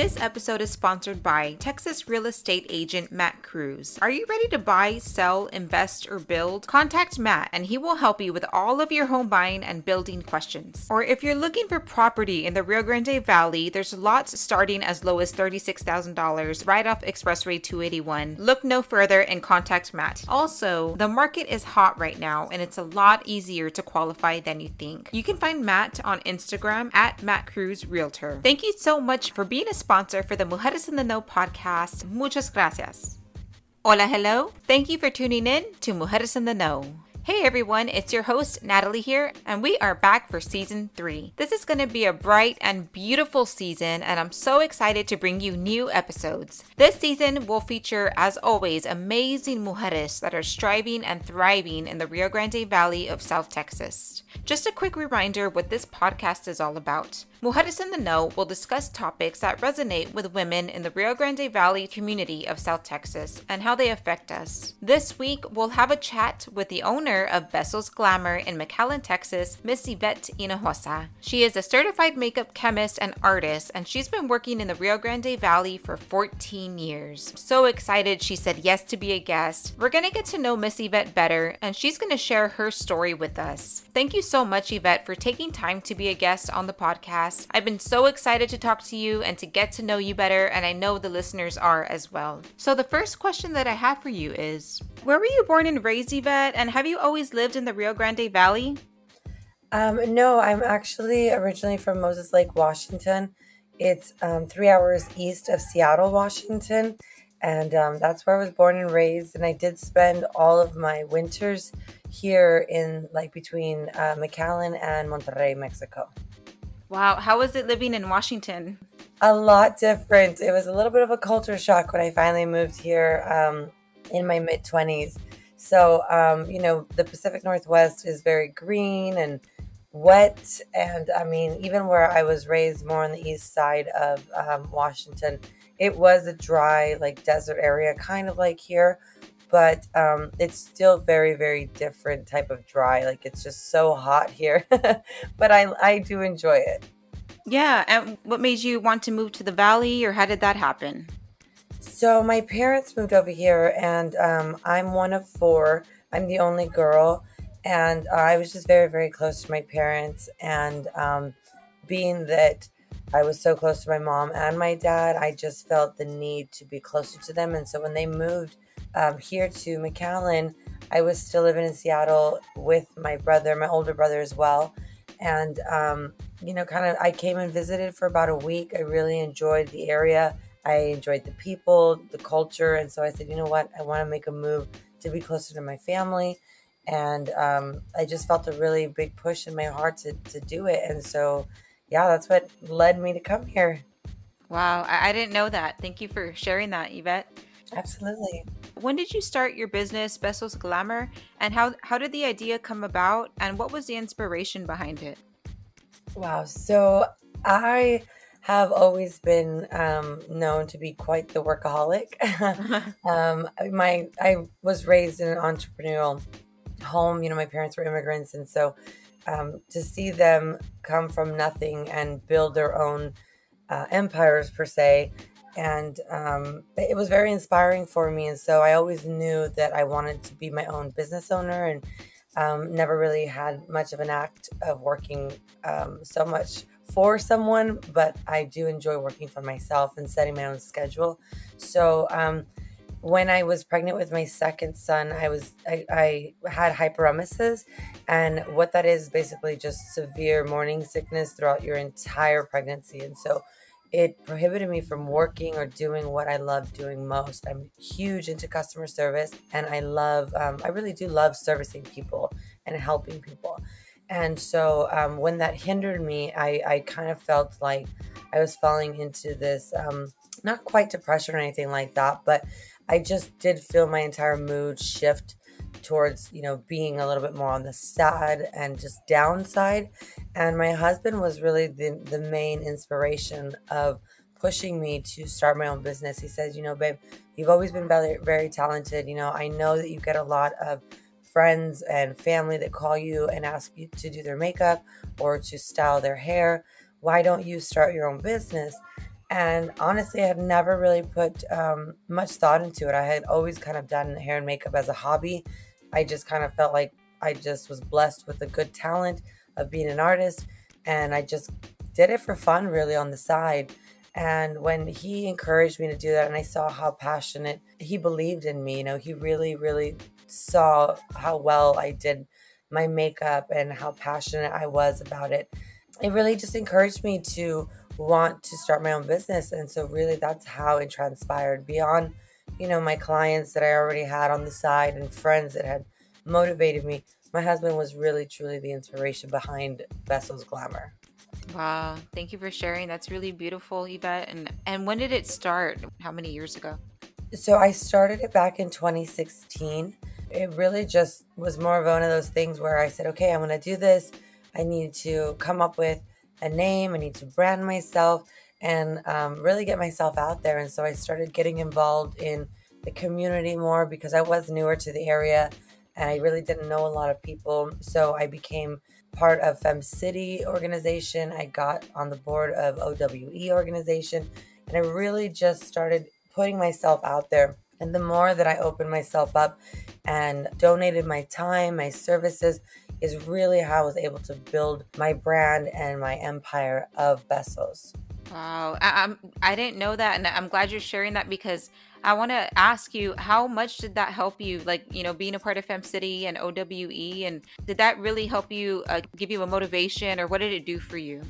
This episode is sponsored by Texas real estate agent Matt Cruz. Are you ready to buy, sell, invest, or build? Contact Matt and he will help you with all of your home buying and building questions. Or if you're looking for property in the Rio Grande Valley, there's lots starting as low as $36,000 right off Expressway 281. Look no further and contact Matt. Also, the market is hot right now and it's a lot easier to qualify than you think. You can find Matt on Instagram at Matt Cruz Realtor. Thank you so much for being a for the Mujeres in the Know podcast. Muchas gracias. Hola, hello. Thank you for tuning in to Mujeres in the Know. Hey everyone, it's your host Natalie here, and we are back for season three. This is going to be a bright and beautiful season, and I'm so excited to bring you new episodes. This season will feature, as always, amazing mujeres that are striving and thriving in the Rio Grande Valley of South Texas. Just a quick reminder what this podcast is all about. Mujeres in the Know will discuss topics that resonate with women in the Rio Grande Valley community of South Texas and how they affect us. This week, we'll have a chat with the owner of Besos Glamour in McAllen, Texas, Miss Yvette Hinojosa. She is a certified makeup chemist and artist, and she's been working in the Rio Grande Valley for 14 years. So excited she said yes to be a guest. We're going to get to know Miss Yvette better, and she's going to share her story with us. Thank you so much, Yvette, for taking time to be a guest on the podcast podcast. I've been so excited to talk to you and to get to know you better, and I know the listeners are as well. So, the first question that I have for you is Where were you born and raised, Yvette? And have you always lived in the Rio Grande Valley? Um, no, I'm actually originally from Moses Lake, Washington. It's um, three hours east of Seattle, Washington. And um, that's where I was born and raised. And I did spend all of my winters here in like between uh, McAllen and Monterrey, Mexico. Wow. How was it living in Washington? A lot different. It was a little bit of a culture shock when I finally moved here um, in my mid 20s. So, um, you know, the Pacific Northwest is very green and wet. And I mean, even where I was raised more on the east side of um, Washington, it was a dry, like desert area, kind of like here but um, it's still very very different type of dry like it's just so hot here but i i do enjoy it yeah and what made you want to move to the valley or how did that happen so my parents moved over here and um, i'm one of four i'm the only girl and i was just very very close to my parents and um, being that I was so close to my mom and my dad. I just felt the need to be closer to them. And so when they moved um, here to McAllen, I was still living in Seattle with my brother, my older brother as well. And, um, you know, kind of, I came and visited for about a week. I really enjoyed the area. I enjoyed the people, the culture. And so I said, you know what? I want to make a move to be closer to my family. And um, I just felt a really big push in my heart to, to do it. And so, yeah, that's what led me to come here. Wow. I, I didn't know that. Thank you for sharing that, Yvette. Absolutely. When did you start your business, Besos Glamour, and how how did the idea come about, and what was the inspiration behind it? Wow. So I have always been um, known to be quite the workaholic. um, my I was raised in an entrepreneurial home. You know, my parents were immigrants, and so um, to see them come from nothing and build their own uh, empires per se and um, it was very inspiring for me. And so I always knew that I wanted to be my own business owner, and um, never really had much of an act of working um, so much for someone. But I do enjoy working for myself and setting my own schedule. So um, when I was pregnant with my second son, I was I, I had hyperemesis, and what that is basically just severe morning sickness throughout your entire pregnancy, and so it prohibited me from working or doing what I love doing most. I'm huge into customer service and I love, um, I really do love servicing people and helping people. And so um, when that hindered me, I, I kind of felt like I was falling into this, um, not quite depression or anything like that, but I just did feel my entire mood shift towards you know being a little bit more on the sad and just downside. And my husband was really the, the main inspiration of pushing me to start my own business. He says you know babe you've always been very very talented. You know i know that you get a lot of friends and family that call you and ask you to do their makeup or to style their hair. Why don't you start your own business? And honestly, I had never really put um, much thought into it. I had always kind of done hair and makeup as a hobby. I just kind of felt like I just was blessed with a good talent of being an artist. And I just did it for fun, really, on the side. And when he encouraged me to do that, and I saw how passionate he believed in me, you know, he really, really saw how well I did my makeup and how passionate I was about it. It really just encouraged me to want to start my own business. And so, really, that's how it transpired beyond, you know, my clients that I already had on the side and friends that had motivated me. My husband was really, truly the inspiration behind Besos Glamour. Wow, thank you for sharing. That's really beautiful, Yvette. And and when did it start? How many years ago? So I started it back in 2016. It really just was more of one of those things where I said, okay, I'm going to do this. I need to come up with a name. I need to brand myself and um, really get myself out there. And so I started getting involved in the community more because I was newer to the area and I really didn't know a lot of people. So I became part of Fem City organization. I got on the board of OWE organization, and I really just started putting myself out there. And the more that I opened myself up and donated my time, my services, is really how I was able to build my brand and my empire of Besos. Wow, I, I'm I didn't know that, and I'm glad you're sharing that because I want to ask you how much did that help you, like you know, being a part of Fem City and OWE, and did that really help you uh, give you a motivation, or what did it do for you?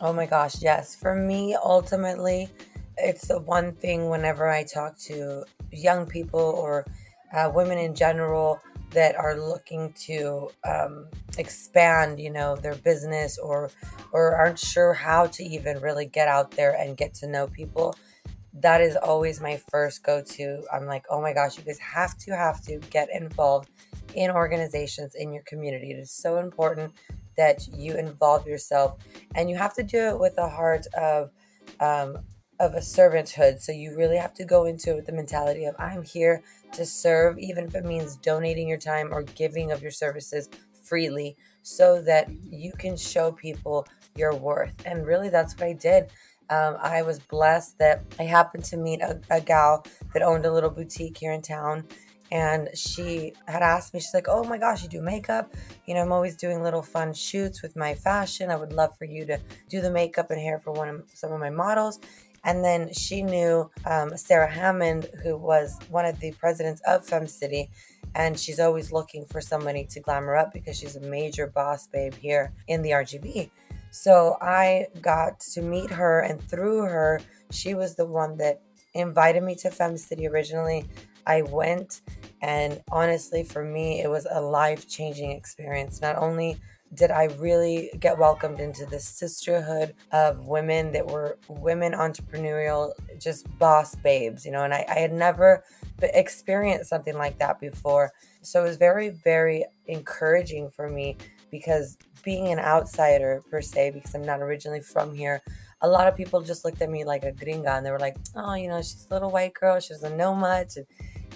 Oh my gosh, yes. For me, ultimately, it's the one thing whenever I talk to young people or uh, women in general that are looking to um, expand, you know, their business or or aren't sure how to even really get out there and get to know people. That is always my first go to. I'm like, oh my gosh, you guys have to have to get involved in organizations in your community. It is so important that you involve yourself, and you have to do it with a heart of um, of a servanthood. So you really have to go into it with the mentality of I'm here to serve, even if it means donating your time or giving of your services freely so that you can show people your worth. And really, that's what I did. Um, I was blessed that I happened to meet a, a gal that owned a little boutique here in town. And she had asked me, she's like, Oh my gosh, you do makeup? You know, I'm always doing little fun shoots with my fashion. I would love for you to do the makeup and hair for one of some of my models. And then she knew um, Sarah Hammond, who was one of the presidents of Fem City. And she's always looking for somebody to glamour up because she's a major boss babe here in the RGV. So I got to meet her, and through her, she was the one that invited me to Fem City originally. I went, and honestly, for me, it was a life changing experience. Not only did I really get welcomed into this sisterhood of women that were women entrepreneurial, just boss babes, you know, and I, I had never experienced something like that before. So it was very, very encouraging for me because being an outsider per se, because I'm not originally from here, a lot of people just looked at me like a gringa and they were like, oh, you know, she's a little white girl, she doesn't know much. And,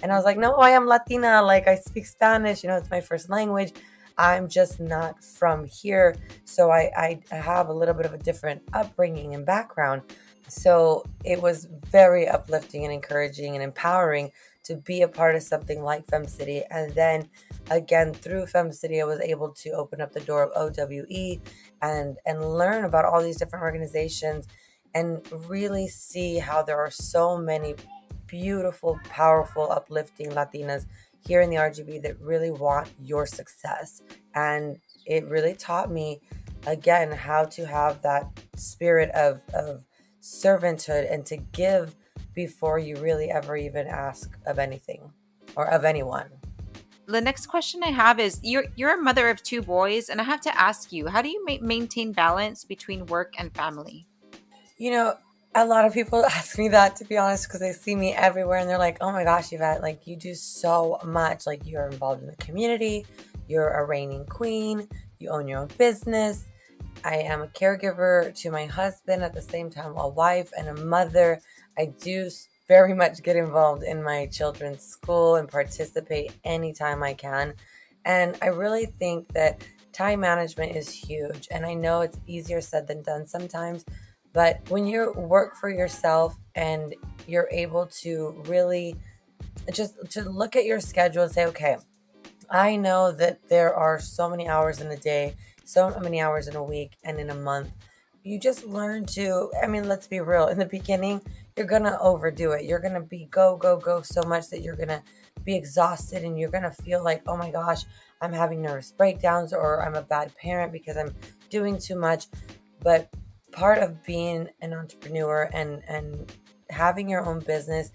and I was like, no, I am Latina. Like, I speak Spanish, you know, it's my first language. I'm just not from here. So I, I have a little bit of a different upbringing and background. So it was very uplifting and encouraging and empowering to be a part of something like Fem City. And then again, through Fem City, I was able to open up the door of OWE and, and learn about all these different organizations and really see how there are so many beautiful, powerful, uplifting Latinas here in the RGV that really want your success. And it really taught me, again, how to have that spirit of, of servanthood and to give before you really ever even ask of anything or of anyone. The next question I have is you're you're a mother of two boys and I have to ask you how do you ma- maintain balance between work and family? You know, a lot of people ask me that to be honest because they see me everywhere and they're like oh my gosh yvette like you do so much. Like you're involved in the community. You're a reigning queen. You own your own business. I am a caregiver to my husband at the same time a wife and a mother. I do very much get involved in my children's school and participate anytime i can. And i really think that time management is huge. And i know it's easier said than done sometimes But when you work for yourself and you're able to really just to look at your schedule and say, okay, I know that there are so many hours in a day, so many hours in a week and in a month. You just learn to, I mean, let's be real. In the beginning, you're going to overdo it. You're going to be go, go, go so much that you're going to be exhausted and you're going to feel like, oh my gosh, I'm having nervous breakdowns or I'm a bad parent because I'm doing too much. But part of being an entrepreneur and, and having your own business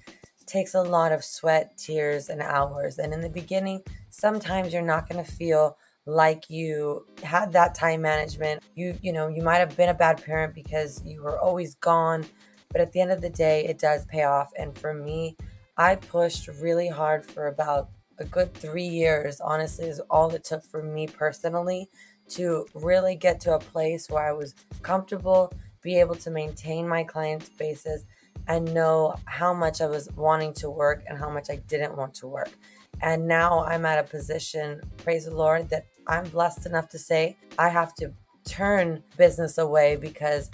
takes a lot of sweat, tears, and hours. And in the beginning, sometimes you're not going to feel like you had that time management. You, you know, you might have been a bad parent because you were always gone. But at the end of the day, it does pay off. And for me, I pushed really hard for about a good three years, honestly, is all it took for me personally to really get to a place where I was comfortable, be able to maintain my client bases, and know how much I was wanting to work and how much I didn't want to work. And now I'm at a position, praise the Lord, that I'm blessed enough to say I have to turn business away because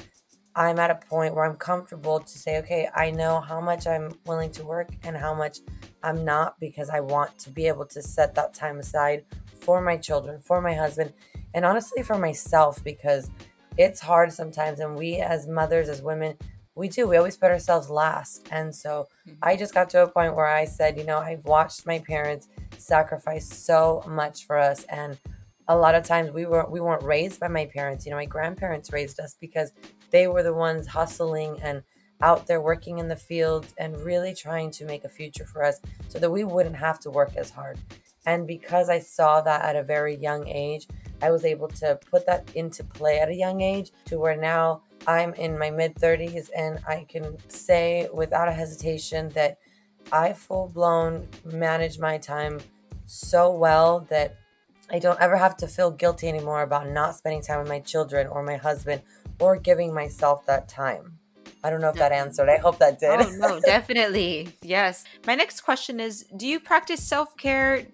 I'm at a point where I'm comfortable to say, okay, I know how much I'm willing to work and how much I'm not because I want to be able to set that time aside for my children, for my husband, and honestly for myself because it's hard sometimes. And we, as mothers, as women, we do. We always put ourselves last. And so mm-hmm. I just got to a point where I said, you know, I've watched my parents sacrifice so much for us. And a lot of times we weren't we weren't raised by my parents. You know, my grandparents raised us because they were the ones hustling and out there working in the fields and really trying to make a future for us so that we wouldn't have to work as hard. And because I saw that at a very young age, I was able to put that into play at a young age to where now I'm in my mid 30s and I can say without a hesitation that I full blown manage my time so well that I don't ever have to feel guilty anymore about not spending time with my children or my husband or giving myself that time. I don't know if that answered. I hope that did. Oh, no, definitely. Yes. My next question is Do you practice self care?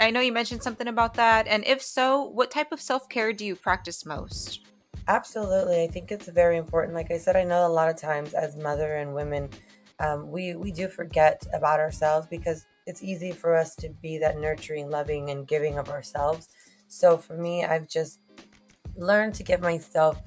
I know you mentioned something about that. And if so, what type of self care do you practice most? Absolutely. I think it's very important. Like I said, I know a lot of times as mother and women, um, we, we do forget about ourselves because it's easy for us to be that nurturing, loving, and giving of ourselves. So for me, I've just learned to give myself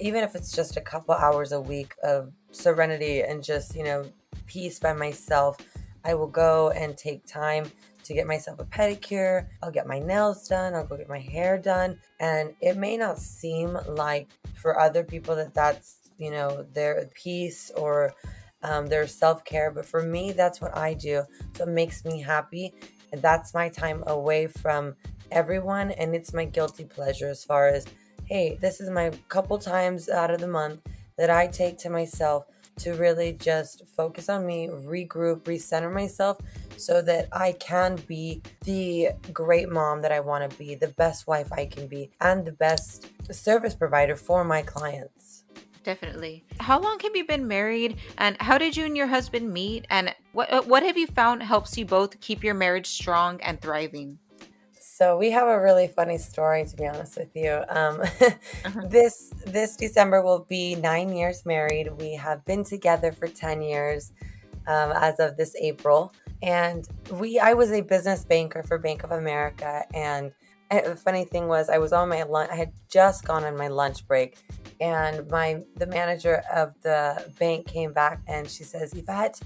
even if it's just a couple hours a week of serenity and just, you know, peace by myself, I will go and take time to get myself a pedicure. I'll get my nails done. I'll go get my hair done. And it may not seem like for other people that that's, you know, their peace or um, their self care, but for me, that's what I do. So it makes me happy. And that's my time away from everyone. And it's my guilty pleasure as far as hey, this is my couple times out of the month that I take to myself to really just focus on me, regroup, recenter myself so that I can be the great mom that I want to be, the best wife I can be, and the best service provider for my clients. Definitely. How long have you been married and how did you and your husband meet and what what have you found helps you both keep your marriage strong and thriving? So we have a really funny story, to be honest with you. Um, uh-huh. This this December will be nine years married. We have been together for ten years um, as of this April, and we I was a business banker for Bank of America, and the funny thing was I was on my lunch. I had just gone on my lunch break, and my the manager of the bank came back and she says, Yvette,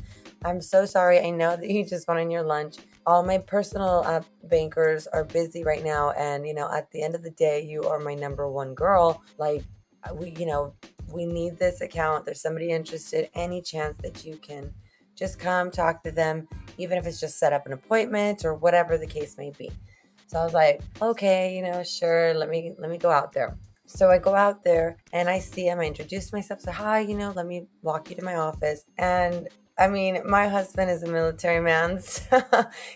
I'm so sorry. I know that you just went on your lunch all my personal uh, bankers are busy right now and you know at the end of the day you are my number one girl like uh, we you know we need this account there's somebody interested any chance that you can just come talk to them even if it's just set up an appointment or whatever the case may be so i was like okay you know sure let me let me go out there so I go out there and I see him. I introduce myself, So hi, you know, let me walk you to my office. And I mean, my husband is a military man. So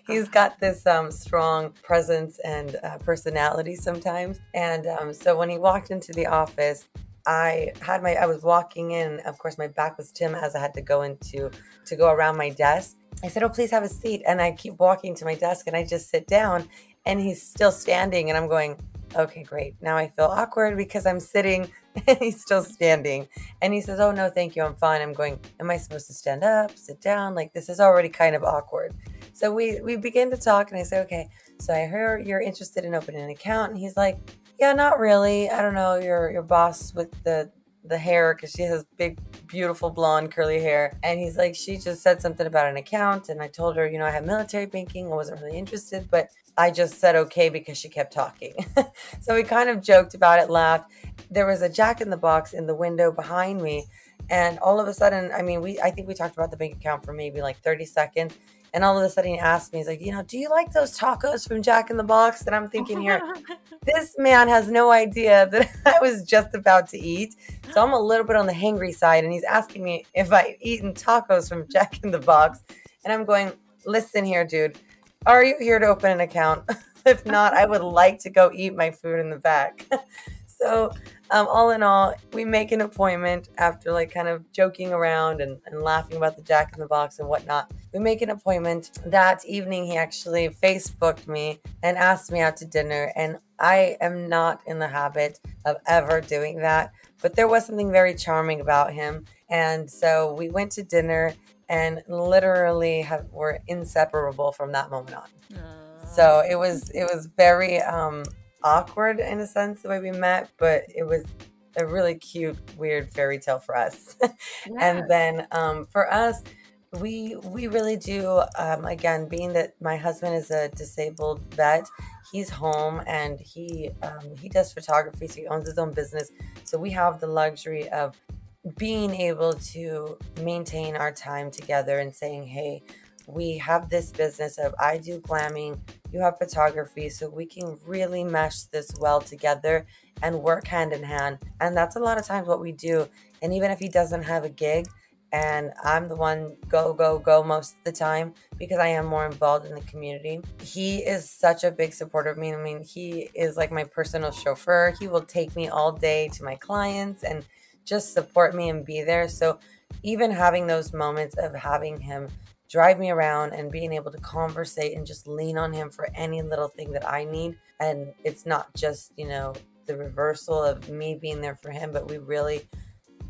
he's got this um, strong presence and uh, personality sometimes. And um, so when he walked into the office, I had my I was walking in. Of course, my back was to him as I had to go into to go around my desk. I said, "Oh, please have a seat." And I keep walking to my desk, and I just sit down, and he's still standing, and I'm going, okay, great. Now I feel awkward because I'm sitting and he's still standing. And he says, oh, no, thank you. I'm fine. I'm going, am I supposed to stand up, sit down? Like, this is already kind of awkward. So we, we begin to talk and I say, okay, so I hear you're interested in opening an account. And he's like, yeah, not really. I don't know. Your, your boss with the, the hair because she has big, beautiful blonde curly hair. And he's like, she just said something about an account. And I told her, you know, I have military banking. I wasn't really interested, but I just said okay because she kept talking. so we kind of joked about it, laughed. There was a jack in the box in the window behind me. And all of a sudden, I mean, we I think we talked about the bank account for maybe like 30 seconds. And all of a sudden he asked me, he's like, you know, do you like those tacos from Jack in the Box? And I'm thinking here, this man has no idea that I was just about to eat. So I'm a little bit on the hangry side. And he's asking me if I've eaten tacos from Jack in the Box. And I'm going, listen here, dude. Are you here to open an account? if not, I would like to go eat my food in the back. so um, all in all, we make an appointment after like kind of joking around and, and laughing about the Jack in the Box and whatnot. We make an appointment. That evening, he actually Facebooked me and asked me out to dinner. And I am not in the habit of ever doing that. But there was something very charming about him. And so we went to dinner and literally have, were inseparable from that moment on. Uh. So it was it was very um, awkward in a sense the way we met, but it was a really cute, weird fairy tale for us. yeah. And then um, for us, we we really do. Um, again, being that my husband is a disabled vet, he's home and he um, he does photography, so he owns his own business. So we have the luxury of being able to maintain our time together and saying, hey, we have this business of I do glamming, you have photography, so we can really mesh this well together and work hand in hand. And that's a lot of times what we do. And even if he doesn't have a gig, and I'm the one go, go, go most of the time because I am more involved in the community. He is such a big supporter of me. I mean, he is like my personal chauffeur. He will take me all day to my clients and just support me and be there. So even having those moments of having him drive me around and being able to conversate and just lean on him for any little thing that I need. And it's not just, you know, the reversal of me being there for him, but we really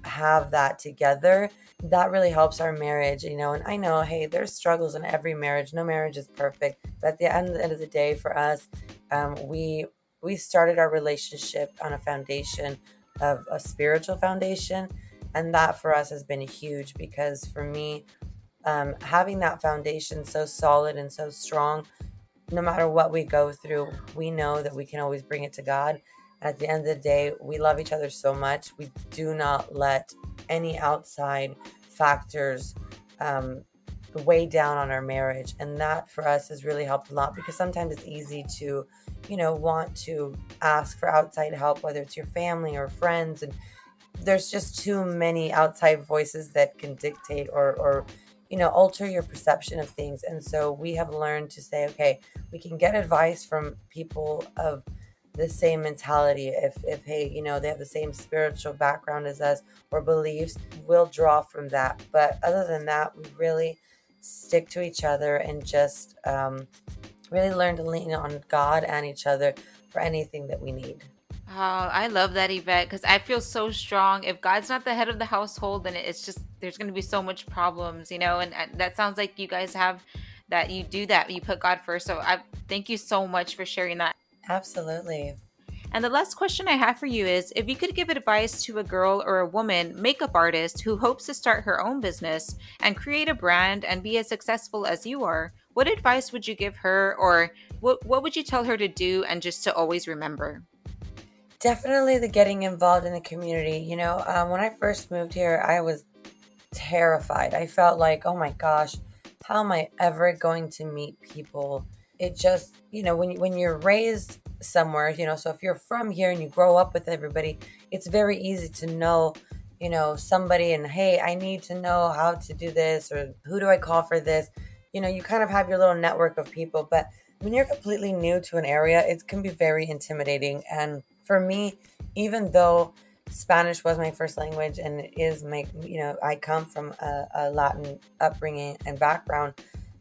have that together. That really helps our marriage, you know. And I know, hey, there's struggles in every marriage. No marriage is perfect. But at the end, of the day, for us, um, we we started our relationship on a foundation of a spiritual foundation. And that for us has been huge because for me, um, having that foundation so solid and so strong, no matter what we go through, we know that we can always bring it to God. At the end of the day, we love each other so much. We do not let any outside factors um, weigh down on our marriage. And that for us has really helped a lot because sometimes it's easy to you know, want to ask for outside help, whether it's your family or friends. And there's just too many outside voices that can dictate or, or, you know, alter your perception of things. And so we have learned to say, okay, we can get advice from people of the same mentality. If, if, hey, you know, they have the same spiritual background as us or beliefs, we'll draw from that. But other than that, we really stick to each other and just, um, really learn to lean on God and each other for anything that we need. Oh, I love that, Yvette, because I feel so strong. If God's not the head of the household, then it's just there's going to be so much problems, you know. And that sounds like you guys have that you do that. You put God first. So I thank you so much for sharing that. Absolutely. And the last question I have for you is if you could give advice to a girl or a woman makeup artist who hopes to start her own business and create a brand and be as successful as you are, what advice would you give her or what, what would you tell her to do and just to always remember? Definitely the getting involved in the community. You know, um, when I first moved here, I was terrified. I felt like, oh my gosh, how am I ever going to meet people? It just, you know, when, when you're raised somewhere, you know, so if you're from here and you grow up with everybody, it's very easy to know, you know, somebody and, hey, I need to know how to do this or who do I call for this? you know, you kind of have your little network of people. But when you're completely new to an area, it can be very intimidating. And for me, even though Spanish was my first language and it is my, you know, I come from a, a Latin upbringing and background,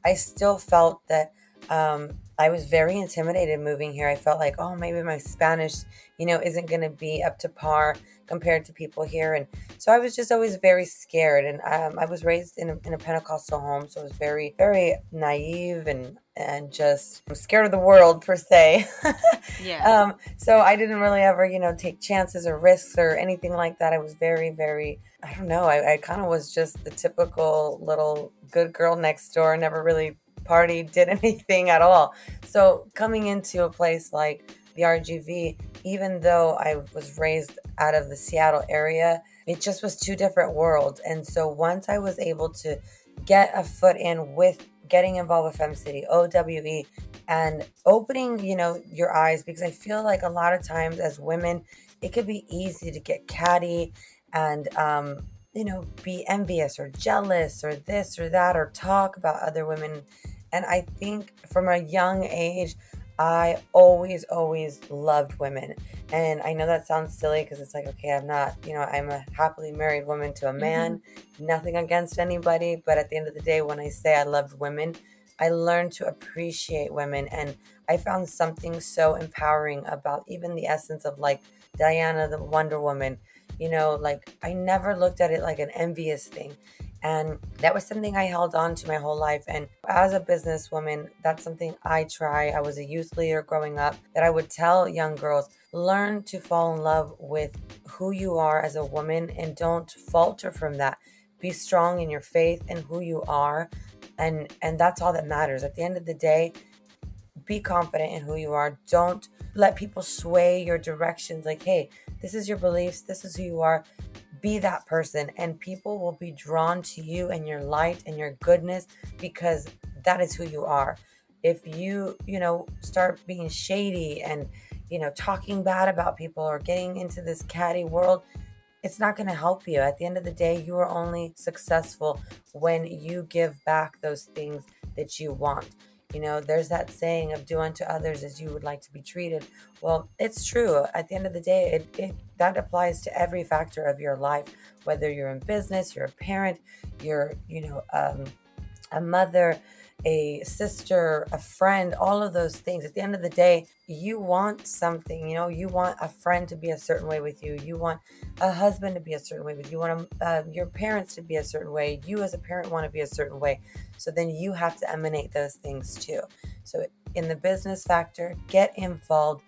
I still felt that um, I was very intimidated moving here. I felt like, oh, maybe my Spanish, you know, isn't going to be up to par compared to people here. And so I was just always very scared. And um, I was raised in a, in a Pentecostal home, so I was very, very naive and and just I'm scared of the world per se. yeah. Um, so I didn't really ever, you know, take chances or risks or anything like that. I was very, very, I don't know. I, I kind of was just the typical little good girl next door. Never really party, did anything at all. So coming into a place like the RGV, even though I was raised out of the Seattle area, it just was two different worlds. And so once I was able to get a foot in with getting involved with Fem City, OWE, and opening, you know, your eyes, because I feel like a lot of times as women, it could be easy to get catty and um, you know, be envious or jealous or this or that or talk about other women. And I think from a young age, I always, always loved women. And I know that sounds silly because it's like, okay, I'm not, you know, I'm a happily married woman to a man, mm-hmm. nothing against anybody. But at the end of the day, when I say I loved women, I learned to appreciate women. And I found something so empowering about even the essence of like Diana, the Wonder Woman. You know, like I never looked at it like an envious thing. And that was something I held on to my whole life. And as a businesswoman, that's something I try. I was a youth leader growing up that I would tell young girls learn to fall in love with who you are as a woman and don't falter from that. Be strong in your faith and who you are. And and that's all that matters. At the end of the day, be confident in who you are. Don't let people sway your directions like, "Hey, this is your beliefs, this is who you are." Be that person and people will be drawn to you and your light and your goodness because that is who you are if you you know start being shady and you know talking bad about people or getting into this catty world it's not going to help you at the end of the day you are only successful when you give back those things that you want you know, there's that saying of do unto others as you would like to be treated. Well, it's true. At the end of the day, it, it that applies to every factor of your life, whether you're in business, you're a parent, you're, you know, um, a mother, a sister, a friend, all of those things. At the end of the day, you want something, you know, you want a friend to be a certain way with you. You want a husband to be a certain way with you. You want uh, your parents to be a certain way. You as a parent want to be a certain way. So then you have to emanate those things too. So in the business factor, get involved,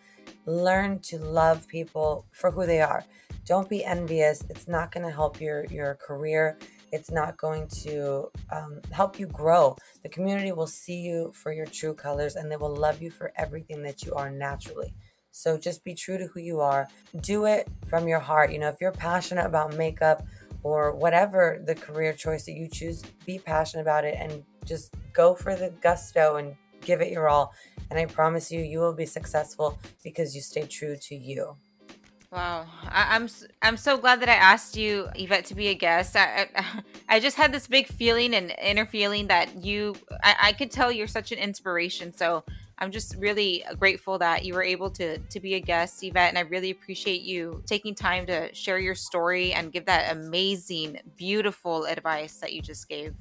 learn to love people for who they are. Don't be envious. It's not going to help your your career it's not going to um, help you grow. The community will see you for your true colors and they will love you for everything that you are naturally. So just be true to who you are. Do it from your heart. You know, if you're passionate about makeup or whatever the career choice that you choose, be passionate about it and just go for the gusto and give it your all. And I promise you, you will be successful because you stay true to you. Wow, I, am I'm, so glad that I asked you, Yvette, to be a guest. I I, I just had this big feeling and inner feeling that you, I, I could tell you're such an inspiration. So I'm just really grateful that you were able to to be a guest, Yvette, and I really appreciate you taking time to share your story and give that amazing, beautiful advice that you just gave.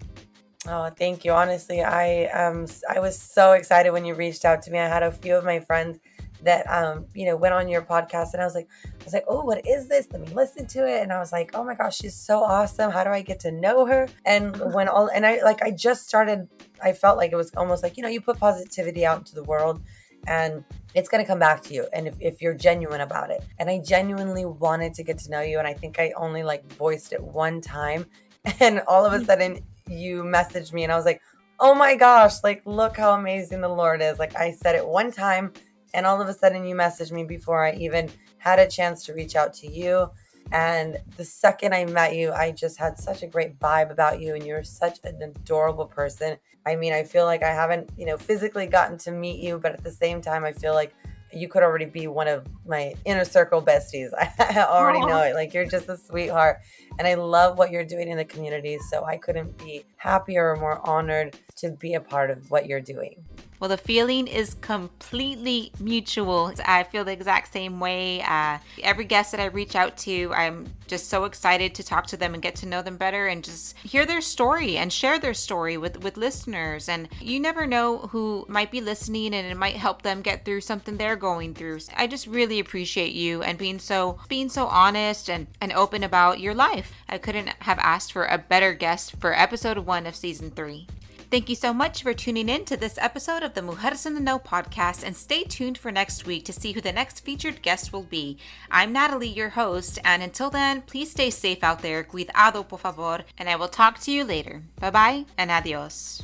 Oh, thank you. Honestly, I um I was so excited when you reached out to me. I had a few of my friends that um you know went on your podcast and I was like I was like oh what is this? Let me listen to it. And I was like oh my gosh she's so awesome. How do I get to know her? And when all and I like I just started I felt like it was almost like you know you put positivity out into the world and it's going to come back to you and if, if you're genuine about it. And i genuinely wanted to get to know you and i think i only like voiced it one time and all of a sudden you messaged me and i was like oh my gosh like look how amazing the lord is like i said it one time and all of a sudden you messaged me before I even had a chance to reach out to you. And the second I met you, I just had such a great vibe about you, and you're such an adorable person. I mean, I feel like I haven't, you know, physically gotten to meet you, but at the same time, I feel like you could already be one of my inner circle besties. I already Aww. know it. Like, you're just a sweetheart. And I love what you're doing in the community. So I couldn't be happier or more honored to be a part of what you're doing. Well, the feeling is completely mutual. I feel the exact same way. Uh, every guest that I reach out to, I'm just so excited to talk to them and get to know them better and just hear their story and share their story with, with listeners. And you never know who might be listening and it might help them get through something they're going through. I just really appreciate you and being so being so honest and, and open about your life. I couldn't have asked for a better guest for episode one of season three. Thank you so much for tuning in to this episode of the Mujeres in the Know podcast and stay tuned for next week to see who the next featured guest will be. I'm Natalie, your host, and until then, please stay safe out there. Cuidado, por favor, and I will talk to you later. Bye bye and adios.